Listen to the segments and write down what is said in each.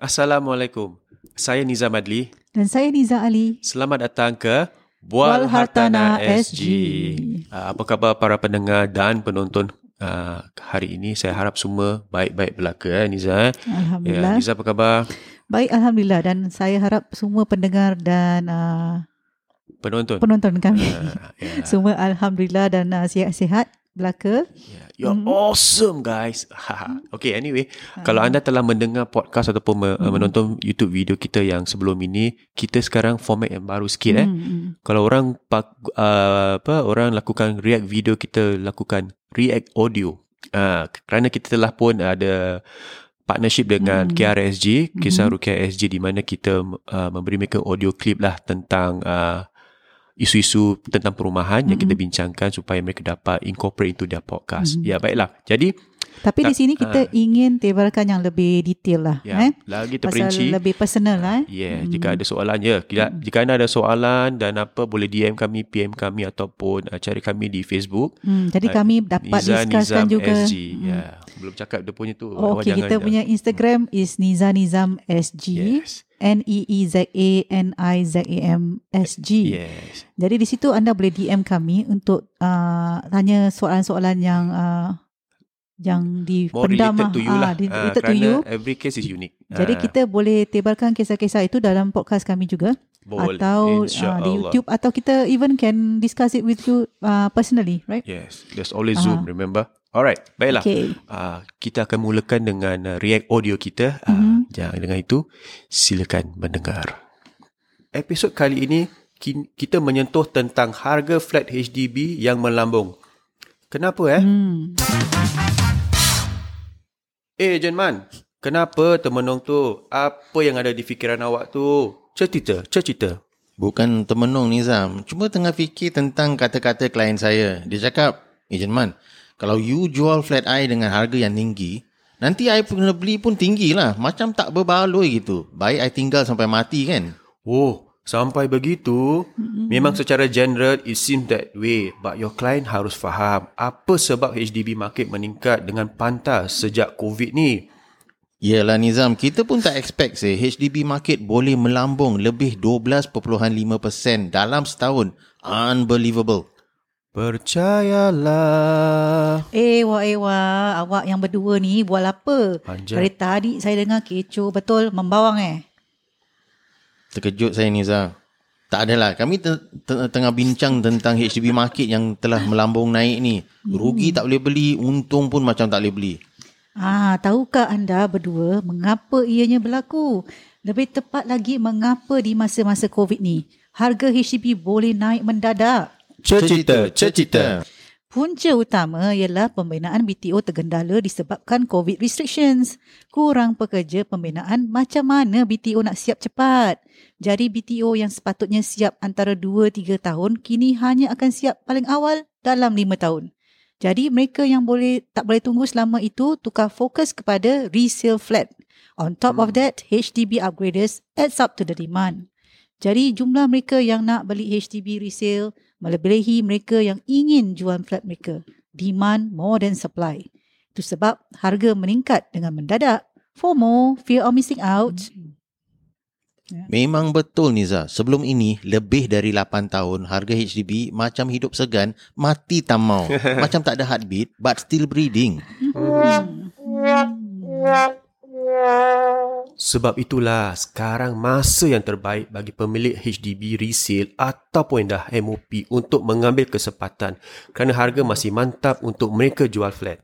Assalamualaikum. Saya Nizam Adli. Dan saya Niza Ali. Selamat datang ke Bual Hartana SG. Uh, apa khabar para pendengar dan penonton uh, hari ini? Saya harap semua baik-baik belaka eh Niza. Eh? Alhamdulillah. Ya, Niza apa khabar? Baik, Alhamdulillah. Dan saya harap semua pendengar dan uh, Penonton. penonton kami. Uh, yeah. Semua Alhamdulillah dan uh, sihat-sihat belaka. Yeah. You're Mhm. awesome guys. okay, anyway, kalau anda telah mendengar podcast ataupun me- Mhm. menonton YouTube video kita yang sebelum ini, kita sekarang format yang baru sikit eh. Hmm, hmm. Kalau orang pak, uh, apa orang lakukan react video kita lakukan react audio. Uh, kerana kita telah pun ada partnership dengan Hmm. KRSG, Kisah Mhm. Rukiah SG di mana kita uh, memberi mereka audio clip lah tentang uh, isu-isu tentang perumahan yang kita bincangkan supaya mereka dapat incorporate into their podcast. Mhm. Ya baiklah. Jadi Tapi di sini kita ah. ingin tebarkan yang lebih detail lah. ya Eh? lagi Pasal terperinci. lebih personal lah. Eh? Yeah, Hmm. jika ada soalan ya. Jika, jika anda ada soalan dan apa boleh DM kami, PM kami ataupun uh, cari kami di Facebook. Hmm, jadi Ah, kami dapat Niza discusskan Nizam juga. SG. Hmm. Ya, belum cakap dia punya tu. Oh, Okey, kita punya Instagram is Niza Nizam SG. Yes. N E E Z A N I Z A M S G. Yes. Jadi di situ anda boleh DM kami untuk uh, tanya soalan-soalan yang uh, yang More dipendam related to you ah, lah. di- Ah, related to kerana you. every case is unique. Jadi Ah, kita boleh tebarkan kisah-kisah itu dalam podcast kami juga boleh. atau uh, di YouTube atau kita even can discuss it with you uh, personally, right? Yes, there's always Ah. Zoom, remember? Alright, baiklah. Okay. Uh, kita akan mulakan dengan uh, react audio kita. Uh, Mhm. Jangan dengan itu, silakan mendengar. Episod kali ini ki- kita menyentuh tentang harga flat HDB yang melambung. Kenapa eh? Hmm. Eh, Ejen Man, kenapa termenung tu? Apa yang ada di fikiran awak tu? Cerita, cerita. Bukan termenung Nizam. Cuma tengah fikir tentang kata-kata klien saya. Dia cakap, Ejen Man, kalau you jual flat I dengan harga yang tinggi, nanti I kena beli pun tinggi lah. Macam tak berbaloi gitu. Baik I tinggal sampai mati kan? Oh, sampai begitu? Memang secara general it seems that way. But your client harus faham apa sebab HDB market meningkat dengan pantas sejak COVID ni. Yelah Nizam, kita pun tak expect sih HDB market boleh melambung lebih 12.5% dalam setahun. Unbelievable. Percayalah. Eh, wah, eh, wah. Awak yang berdua ni buat apa? Anjay. Dari tadi saya dengar kecoh betul membawang eh. Terkejut saya Nizam. Tak adalah. Kami te- te- tengah bincang tentang HDB market yang telah melambung naik ni. Rugi tak boleh beli, untung pun macam tak boleh beli. Ah, tahukah anda berdua mengapa ianya berlaku? Lebih tepat lagi mengapa di masa-masa COVID ni harga HDB boleh naik mendadak? Cerita, cerita. Punca utama ialah pembinaan BTO tergendala disebabkan COVID restrictions. Kurang pekerja pembinaan macam mana BTO nak siap cepat? Jadi BTO yang sepatutnya siap antara 2-3 tahun kini hanya akan siap paling awal dalam 5 tahun. Jadi mereka yang boleh tak boleh tunggu selama itu tukar fokus kepada resale flat. On top of that, HDB upgraders adds up to the demand. Jadi jumlah mereka yang nak beli HDB resale melebihi mereka yang ingin jual flat mereka. Demand more than supply. Itu sebab harga meningkat dengan mendadak. FOMO, fear of missing out. Memang betul Niza. Sebelum ini, lebih dari 8 tahun, harga HDB macam hidup segan, mati tak mau. macam tak ada heartbeat, but still breathing. Sebab itulah sekarang masa yang terbaik bagi pemilik HDB resale ataupun dah MOP untuk mengambil kesempatan kerana harga masih mantap untuk mereka jual flat.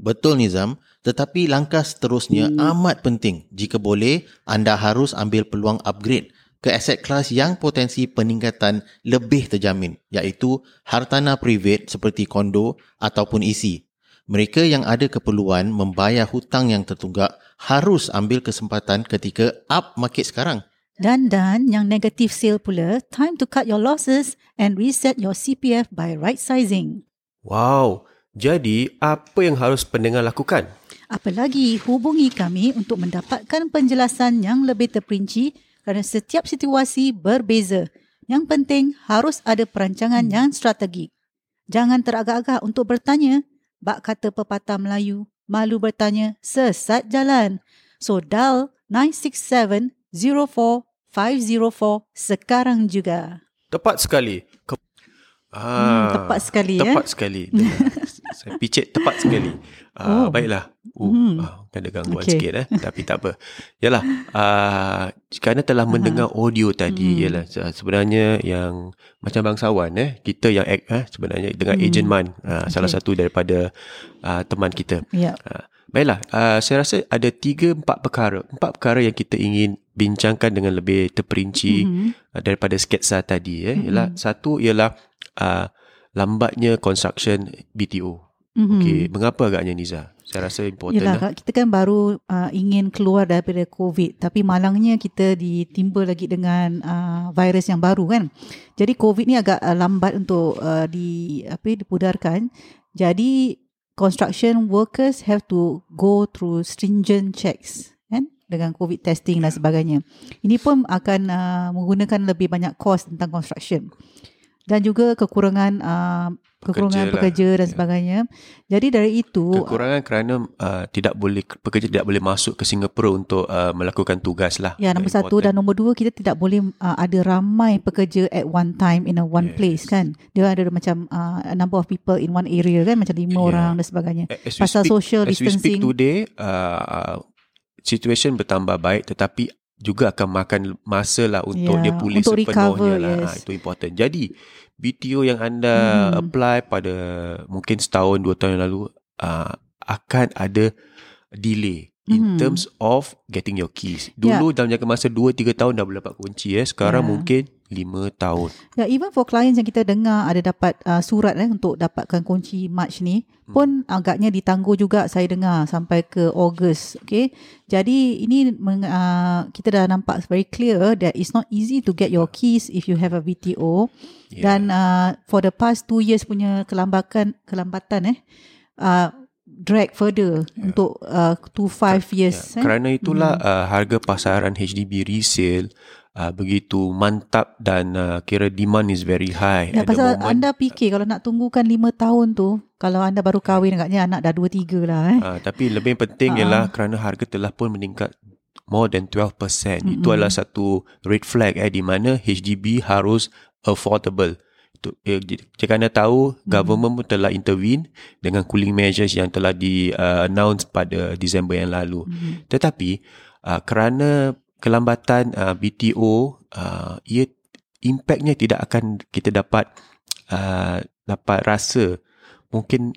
Betul Nizam, tetapi langkah seterusnya amat penting. Jika boleh, anda harus ambil peluang upgrade ke aset kelas yang potensi peningkatan lebih terjamin, iaitu hartanah private seperti kondo ataupun isi. Mereka yang ada keperluan membayar hutang yang tertunggak harus ambil kesempatan ketika up market sekarang. Dan dan yang negative sale pula, time to cut your losses and reset your CPF by right sizing. Wow, jadi apa yang harus pendengar lakukan? Apalagi hubungi kami untuk mendapatkan penjelasan yang lebih terperinci kerana setiap situasi berbeza. Yang penting harus ada perancangan yang strategik. Jangan teragak-agak untuk bertanya. Bak kata pepatah Melayu, malu bertanya, sesat jalan. So dial 967-04-504 sekarang juga. Tepat sekali. Ke- Hmm, tepat sekali, eh? Tepat sekali. Saya picit tepat sekali. Uh, Oh. Baiklah. Uh, Hmm. uh, ada gangguan Okey. sikit eh. Tapi tak apa. Yalah. Uh, kerana telah mendengar audio tadi. Hmm. Yalah. se- Sebenarnya yang macam bangsawan eh. Kita yang act eh. Sebenarnya dengan Hmm. Agent Man. Uh, Salah Okey. satu daripada uh, teman kita. Ya. Uh, baiklah. Uh, saya rasa ada tiga, empat perkara. Empat perkara yang kita ingin bincangkan dengan lebih terperinci Mhm. uh, daripada sketsa tadi eh Mm-mm. ialah satu ialah uh, lambatnya construction BTO. Mhm. Okey, mengapa agaknya Niza? Saya rasa important Yelah, lah. Kita kan baru uh, ingin keluar daripada COVID tapi malangnya kita ditimba lagi dengan uh, virus yang baru kan. Jadi COVID ni agak uh, lambat untuk uh, di apa dipudarkan. Jadi construction workers have to go through stringent checks kan dengan COVID testing dan sebagainya. Ini pun akan uh, menggunakan lebih banyak kos tentang construction. Dan juga kekurangan uh, kekurangan Pekerja lah. pekerja dan Ya. sebagainya. Jadi dari itu Kekurangan kerana uh, tidak boleh pekerja tidak boleh masuk ke Singapura untuk uh, melakukan tugas lah. Ya, Yang nombor satu important. dan nombor dua kita tidak boleh uh, ada ramai pekerja at one time in a one Yes. place kan. Dia ada macam uh, a number of people in one area kan macam lima Yeah. orang dan sebagainya. As we Pasal speak- social As we speak distancing. today, uh, situation bertambah baik tetapi juga akan makan masa lah untuk Ya, dia pulih untuk sepenuhnya recover, lah. yes. Ha, itu important. Jadi BTO yang anda Hmm. apply pada mungkin setahun dua tahun yang lalu uh, akan ada delay in Hmm. terms of getting your keys. Dulu dalam jangka masa 2 3 tahun dah boleh dapat kunci eh. Sekarang Ya. mungkin 5 tahun. Ya, even for clients yang kita dengar ada dapat uh, surat eh untuk dapatkan kunci March ni Hmm. pun agaknya ditangguh juga saya dengar sampai ke Ogos. Okay. Jadi ini meng, uh, kita dah nampak very clear that it's not easy to get your keys if you have a VTO. Yeah. Dan uh, for the past two years punya kelambatan kelambatan eh uh, drag further yeah. untuk uh, to five years. Ya, eh. kerana itulah uh, harga pasaran HDB resale uh, begitu mantap dan uh, kira demand is very high Ya, pasal moment. anda fikir kalau nak tunggukan lima tahun tu, kalau anda baru kahwin agaknya anak dah dua tiga lah eh. Uh, tapi lebih penting Ah. ialah kerana harga telah pun meningkat more than 12%. Mm-mm. Itu adalah satu red flag eh di mana HDB harus affordable. Itu, eh, jika anda tahu, government pun telah intervene dengan cooling measures yang telah di uh, announce pada Disember yang lalu. Mhm. Tetapi uh, kerana kelambatan uh, BTO, uh, ia impactnya tidak akan kita dapat uh, dapat rasa mungkin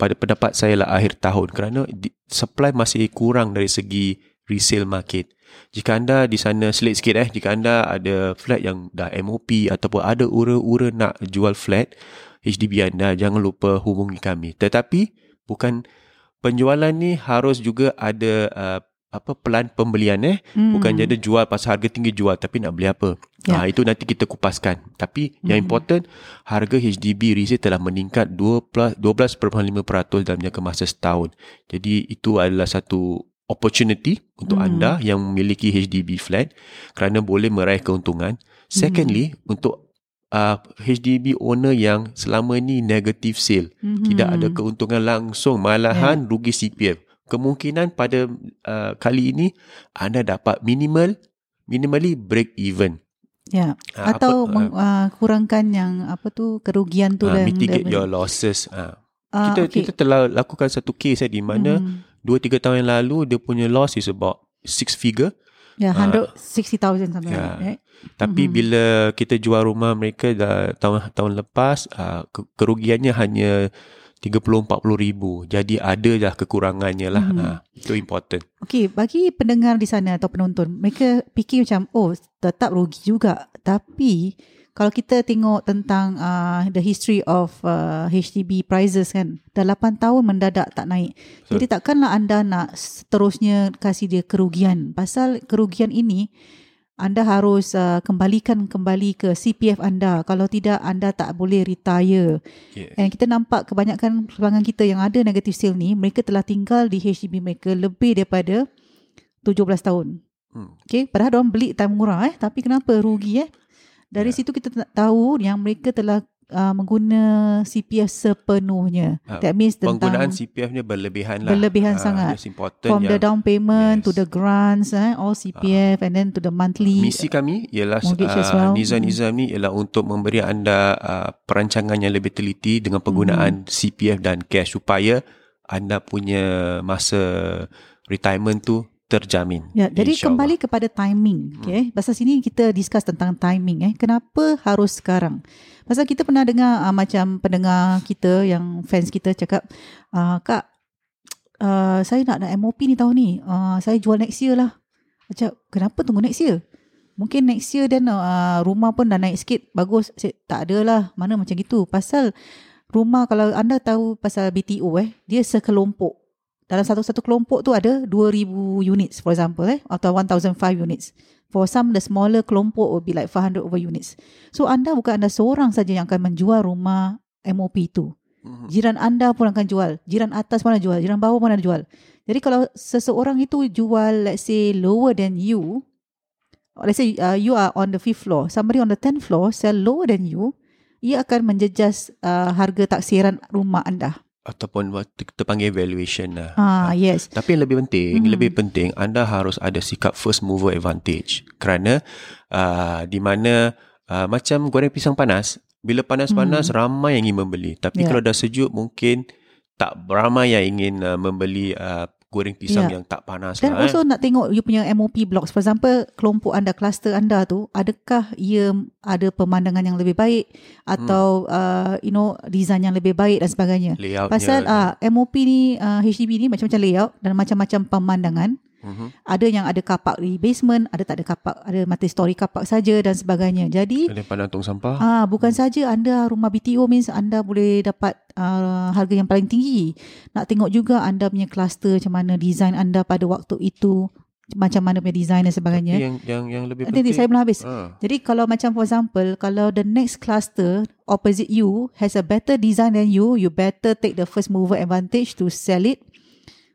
pada pendapat saya lah akhir tahun kerana di, supply masih kurang dari segi resale market. Jika anda di sana selit sikit eh, jika anda ada flat yang dah MOP ataupun ada ura-ura nak jual flat HDB anda, jangan lupa hubungi kami. Tetapi bukan penjualan ni harus juga ada uh, apa pelan pembelian eh Hmm. bukan jadi jual pasal harga tinggi jual tapi nak beli apa Ya. ha, itu nanti kita kupaskan tapi yang Hmm. important harga HDB resale telah meningkat 2 plus 12.5% dalam jangka masa setahun jadi itu adalah satu opportunity untuk Hmm. anda yang memiliki HDB flat kerana boleh meraih keuntungan secondly untuk uh, HDB owner yang selama ni negative sale Mhm. tidak ada keuntungan langsung malahan rugi CPF kemungkinan pada uh, kali ini anda dapat minimal minimally break even Ya. Ah, Atau apa, meng, uh, kurangkan yang apa tu kerugian tu uh, dan mitigate dan- your losses uh. Ah, kita okay. kita telah lakukan satu case eh, di mana Mhm. 2 3 tahun yang lalu dia punya loss is about six figure Ya, Ah. 160,000 something Ya. like that. Right? tapi Mhm. bila kita jual rumah mereka dah tahun tahun lepas uh, ke, kerugiannya hanya 30 40 ribu jadi ada dah kekurangannya lah Mhm. uh, itu important Okey, bagi pendengar di sana atau penonton, mereka fikir macam, oh, tetap rugi juga. Tapi, kalau kita tengok tentang uh, the history of uh, HDB prices kan, dah 8 tahun mendadak tak naik. Betul. Jadi, takkanlah anda nak seterusnya kasih dia kerugian. Pasal kerugian ini, anda harus uh, kembalikan kembali ke CPF anda. Kalau tidak, anda tak boleh retire. yes. And kita nampak kebanyakan pelanggan kita yang ada negative sale ni, mereka telah tinggal di HDB mereka lebih daripada 17 tahun. hmm. Okay, padahal orang beli time murah eh, tapi kenapa rugi eh? Dari Ya. situ kita tahu yang mereka telah uh, mengguna CPF sepenuhnya. Ah, That means tentang Penggunaan CPF-nya berlebihan lah. Berlebihan Ah, sangat. It's important from the yang down payment to Yes. the grants, eh, all CPF and then to the monthly. misi kami ialah uh, well. Nizam-Nizam ni ialah untuk memberi anda uh, perancangan yang lebih teliti dengan penggunaan CPF dan cash supaya anda punya masa retirement tu terjamin. Ya, jadi InsyaAllah. kembali kepada timing. Okay. Pasal sini kita discuss tentang timing. Eh. Kenapa harus sekarang? Pasal kita pernah dengar uh, macam pendengar kita yang fans kita cakap, uh, Kak, uh, saya nak nak MOP ni tahun ni. Uh, saya jual next year lah. Macam, kenapa tunggu next year? Mungkin next year dan uh, rumah pun dah naik sikit. Bagus. Saya, tak ada lah. Mana macam gitu. Pasal rumah kalau anda tahu pasal BTO eh, dia sekelompok dalam satu-satu kelompok tu ada 2000 units for example eh atau 1005 units. For some the smaller kelompok will be like 500 over units. So anda bukan anda seorang saja yang akan menjual rumah MOP itu Mhm. jiran anda pun akan jual. Jiran atas pun jual. Jiran bawah pun ada jual. Jadi kalau seseorang itu jual let's say lower than you let's say uh, you are on the fifth floor somebody on the 10th floor sell lower than you ia akan menjejas uh, harga taksiran rumah anda ataupun waktu kita panggil valuation lah. ah yes Tapi yang lebih penting, Hmm. lebih penting anda harus ada sikap first mover advantage. Kerana uh, di mana uh, macam goreng pisang panas, bila panas-panas ramai yang ingin membeli. Tapi Hmm. Ya. kalau dah sejuk mungkin tak ramai yang ingin uh, membeli uh, goreng pisang Ya. yang tak panas Dan lah. also nak tengok you punya MOP blocks. For example, kelompok anda, kluster anda tu, adakah ia ada pemandangan yang lebih baik atau uh, you know design yang lebih baik dan sebagainya. eh. Layoutnya. Pasal uh, MOP ni, uh, HDB ni macam-macam layout dan macam-macam pemandangan. Mhm. Ada yang ada kapak di basement, ada tak ada kapak, ada multi-story kapak saja dan sebagainya. Jadi Ada pandang tong sampah. Ah, bukan saja anda rumah BTO means anda boleh dapat uh, harga yang paling tinggi. Nak tengok juga anda punya cluster macam mana design anda pada waktu itu, macam mana punya design dan Tapi sebagainya. yang yang yang lebih Nanti, nanti penting. saya belum habis. Ah. Jadi kalau macam for example, kalau the next cluster opposite you has a better design than you, you better take the first mover advantage to sell it.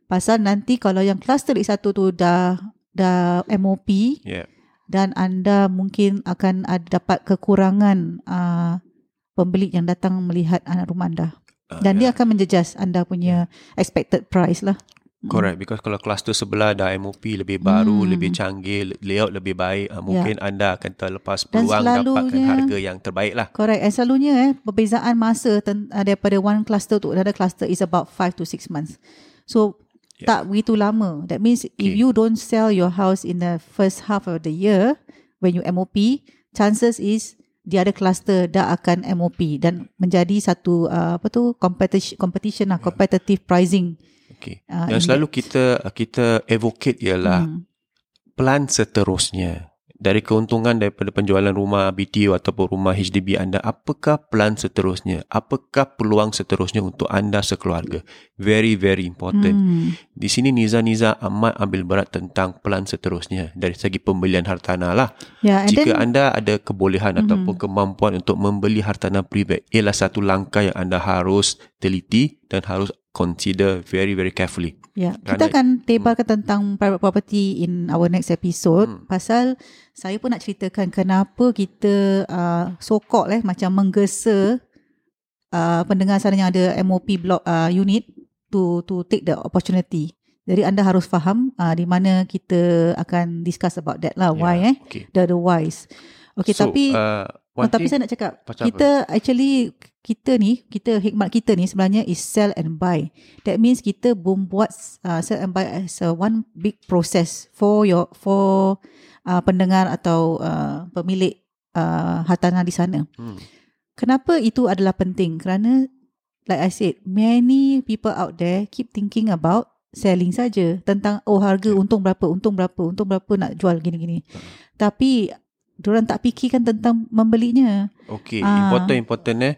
Pasal nanti kalau yang cluster lagi satu tu dah dah MOP, Yeah. dan anda mungkin akan ada dapat kekurangan uh, pembeli yang datang melihat anak rumah anda Ah, dan dia yeah. akan menjejas anda punya expected price lah. Correct because kalau kluster sebelah dah MOP lebih baru, Hmm. lebih canggih, layout lebih baik, uh, mungkin anda akan terlepas peluang dapatkan harga yang terbaik lah. Correct. And selalunya eh perbezaan masa ten, uh, daripada one cluster to another cluster is about 5 to 6 months. So Yeah. tak begitu lama. That means if Okay. you don't sell your house in the first half of the year when you MOP, chances is the other cluster dah akan MOP dan menjadi satu uh, apa tu competition competition lah, competitive pricing. Okay. Yang in selalu kita kita advocate ialah Hmm. plan seterusnya. Dari keuntungan daripada penjualan rumah BTO ataupun rumah HDB anda, apakah plan seterusnya? Apakah peluang seterusnya untuk anda sekeluarga? Very very important. Hmm. Di sini Niza-Niza amat ambil berat tentang plan seterusnya dari segi pembelian hartanah lah. Yeah, Jika then anda ada kebolehan Mhm. ataupun kemampuan untuk membeli hartanah private, ialah satu langkah yang anda harus teliti dan harus consider very very carefully. Ya, Kerana- kita akan tebalkan tentang private property in our next episode Hmm. pasal saya pun nak ceritakan kenapa kita uh, so called eh macam menggesa uh, pendengar sana yang ada MOP block uh, unit to to take the opportunity. Jadi anda harus faham uh, di mana kita akan discuss about that lah why Yeah, eh Okay. the the whys. Okay, so, tapi uh, Oh, one tapi thing, saya nak cakap kita actually kita ni kita hikmat kita ni sebenarnya is sell and buy. That means kita membuat uh, sell and buy as a one big process for your for uh, pendengar atau uh, pemilik uh, hartanah di sana. hmm, Kenapa itu adalah penting? Kerana like I said, many people out there keep thinking about selling saja tentang oh harga untung berapa, untung berapa, untung berapa nak jual gini-gini. Tapi diorang tak fikirkan tentang membelinya. okay, Ah. important important eh.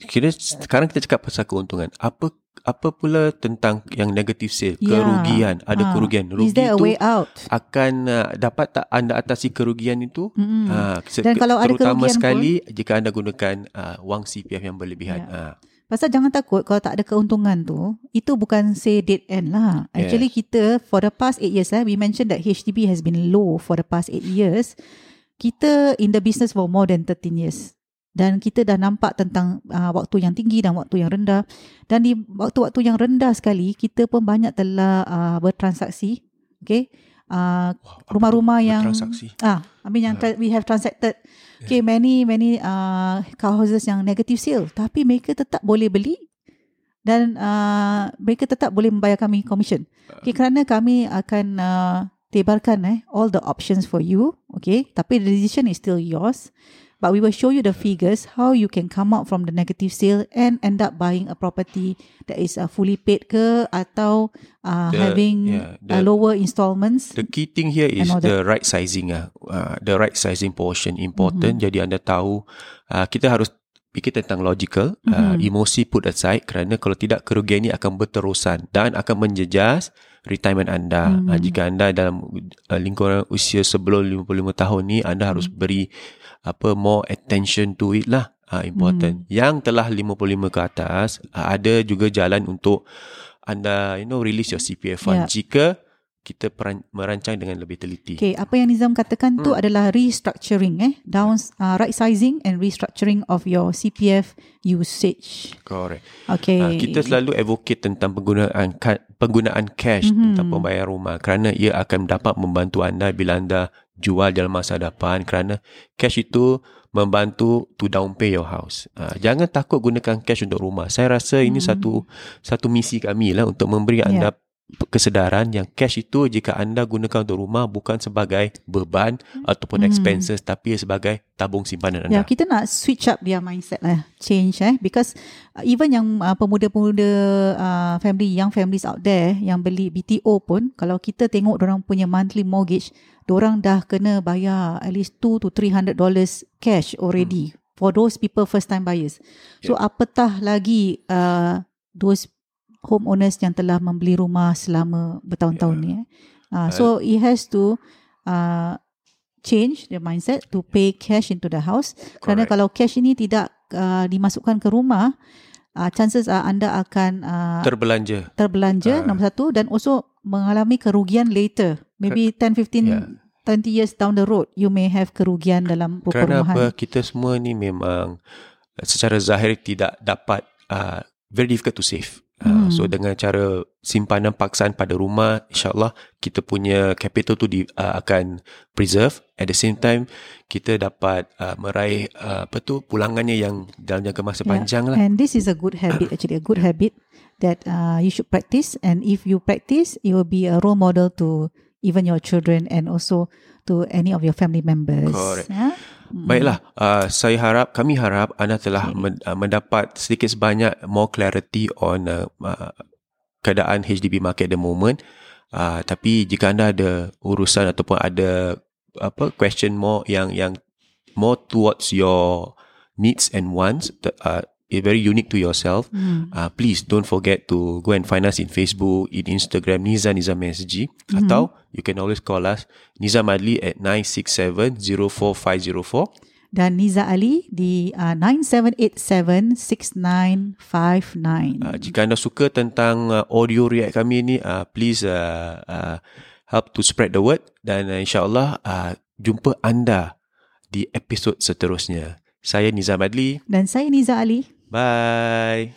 Kira sekarang kita cakap pasal keuntungan. Apa apa pula tentang yang negative sale, Ya. kerugian, ada Ah. kerugian. Is Rugi there a way out? akan uh, dapat tak anda atasi kerugian itu? Mm-mm. Ah, se- Dan kalau ada terutama kerugian sekali jika anda gunakan uh, wang CPF yang berlebihan. Ya. Ah, Pasal jangan takut kalau tak ada keuntungan tu, itu bukan say dead end lah. Actually kita for the past 8 years lah, we mentioned that HDB has been low for the past 8 years. Kita in the business for more than 13 years. dan kita dah nampak tentang uh, waktu yang tinggi dan waktu yang rendah. Dan di waktu-waktu yang rendah sekali kita pun banyak telah uh, bertransaksi okay uh, rumah-rumah yang ah I mean yang tra- we have transacted. Okay many many uh, car houses yang negative sale. Tapi mereka tetap boleh beli dan uh, mereka tetap boleh membayar kami commission. Okay kerana kami akan uh, tebarkan eh all the options for you okay tapi the decision is still yours but we will show you the figures how you can come out from the negative sale and end up buying a property that is uh, fully paid ke atau uh, The- having yeah, uh, the- lower installments The key thing here is the right sizing ah. Uh, the right sizing portion important. Mm-hmm. Jadi anda tahu uh, kita harus fikir tentang logical, uh, Mhm. emosi put aside kerana kalau tidak kerugian ini akan berterusan dan akan menjejas retirement anda. Mhm. Uh, jika anda dalam uh, lingkungan usia sebelum 55 tahun ni anda harus Mhm. beri apa more attention to it lah. Uh, important. Yang telah 55 ke atas uh, ada juga jalan untuk anda you know release your CPF fund Yeah. jika kita peran, merancang dengan lebih teliti. Okay, apa yang Nizam katakan tu Hmm. adalah restructuring eh, down uh, right sizing and restructuring of your CPF usage. Correct. Okay. Uh, kita selalu advocate tentang penggunaan penggunaan cash Mhm. mm-hmm. tentang pembayaran rumah kerana ia akan dapat membantu anda bila anda jual dalam masa depan kerana cash itu membantu to down pay your house. Uh, jangan takut gunakan cash untuk rumah. Saya rasa ini Mhm. satu satu misi kami lah untuk memberi anda kesedaran yang cash itu jika anda gunakan untuk rumah bukan sebagai beban ataupun Mhm. expenses tapi sebagai tabung simpanan Ya, anda. kita nak switch up their mindset lah, change eh because uh, even yang uh, pemuda-pemuda uh, family, young families out there yang beli BTO pun kalau kita tengok orang punya monthly mortgage, orang dah kena bayar at least 2 to 300 dollars cash already for those people first time buyers. So apatah lagi uh, those homeowners yang telah membeli rumah selama bertahun-tahun ni eh. Uh, so it has to uh, change the mindset to pay cash into the house kerana Correct. kalau cash ini tidak uh, dimasukkan ke rumah uh, chances are anda akan uh, Terbelanja. terbelanja Ah. nombor satu dan also mengalami kerugian later maybe 10 15 Yeah. 20 years down the road you may have kerugian dalam Kerana perumahan apa kita semua ni memang uh, secara zahir tidak dapat uh, very difficult to save. Uh, Hmm. So dengan cara simpanan paksaan pada rumah, insyaAllah kita punya capital tu di, uh, akan preserve. At the same time, kita dapat uh, meraih uh, apa tu pulangannya yang dalam jangka masa Yeah. panjang lah. And this is a good habit, actually, a good habit that uh, you should practice. And if you practice, it will be a role model to even your children and also to any of your family members. Correct. Yeah? Baiklah, uh, saya harap, kami harap anda telah men, uh, mendapat sedikit sebanyak more clarity on uh, uh, keadaan HDB market at the moment. Uh, tapi jika anda ada urusan ataupun ada apa question more yang yang more towards your needs and wants, are very unique to yourself, Hmm. uh, please don't forget to go and find us in Facebook, in Instagram, Nizam Nizam SG, atau you can always call us Nizam Adli at 967-04504. Dan Niza Ali di uh, 9787-6959. Uh, jika anda suka tentang uh, audio react kami ni, uh, please uh, uh, help to spread the word dan uh, insyaAllah uh, jumpa anda di episod seterusnya. Saya Nizam Adli. Dan saya Niza Ali. Bye.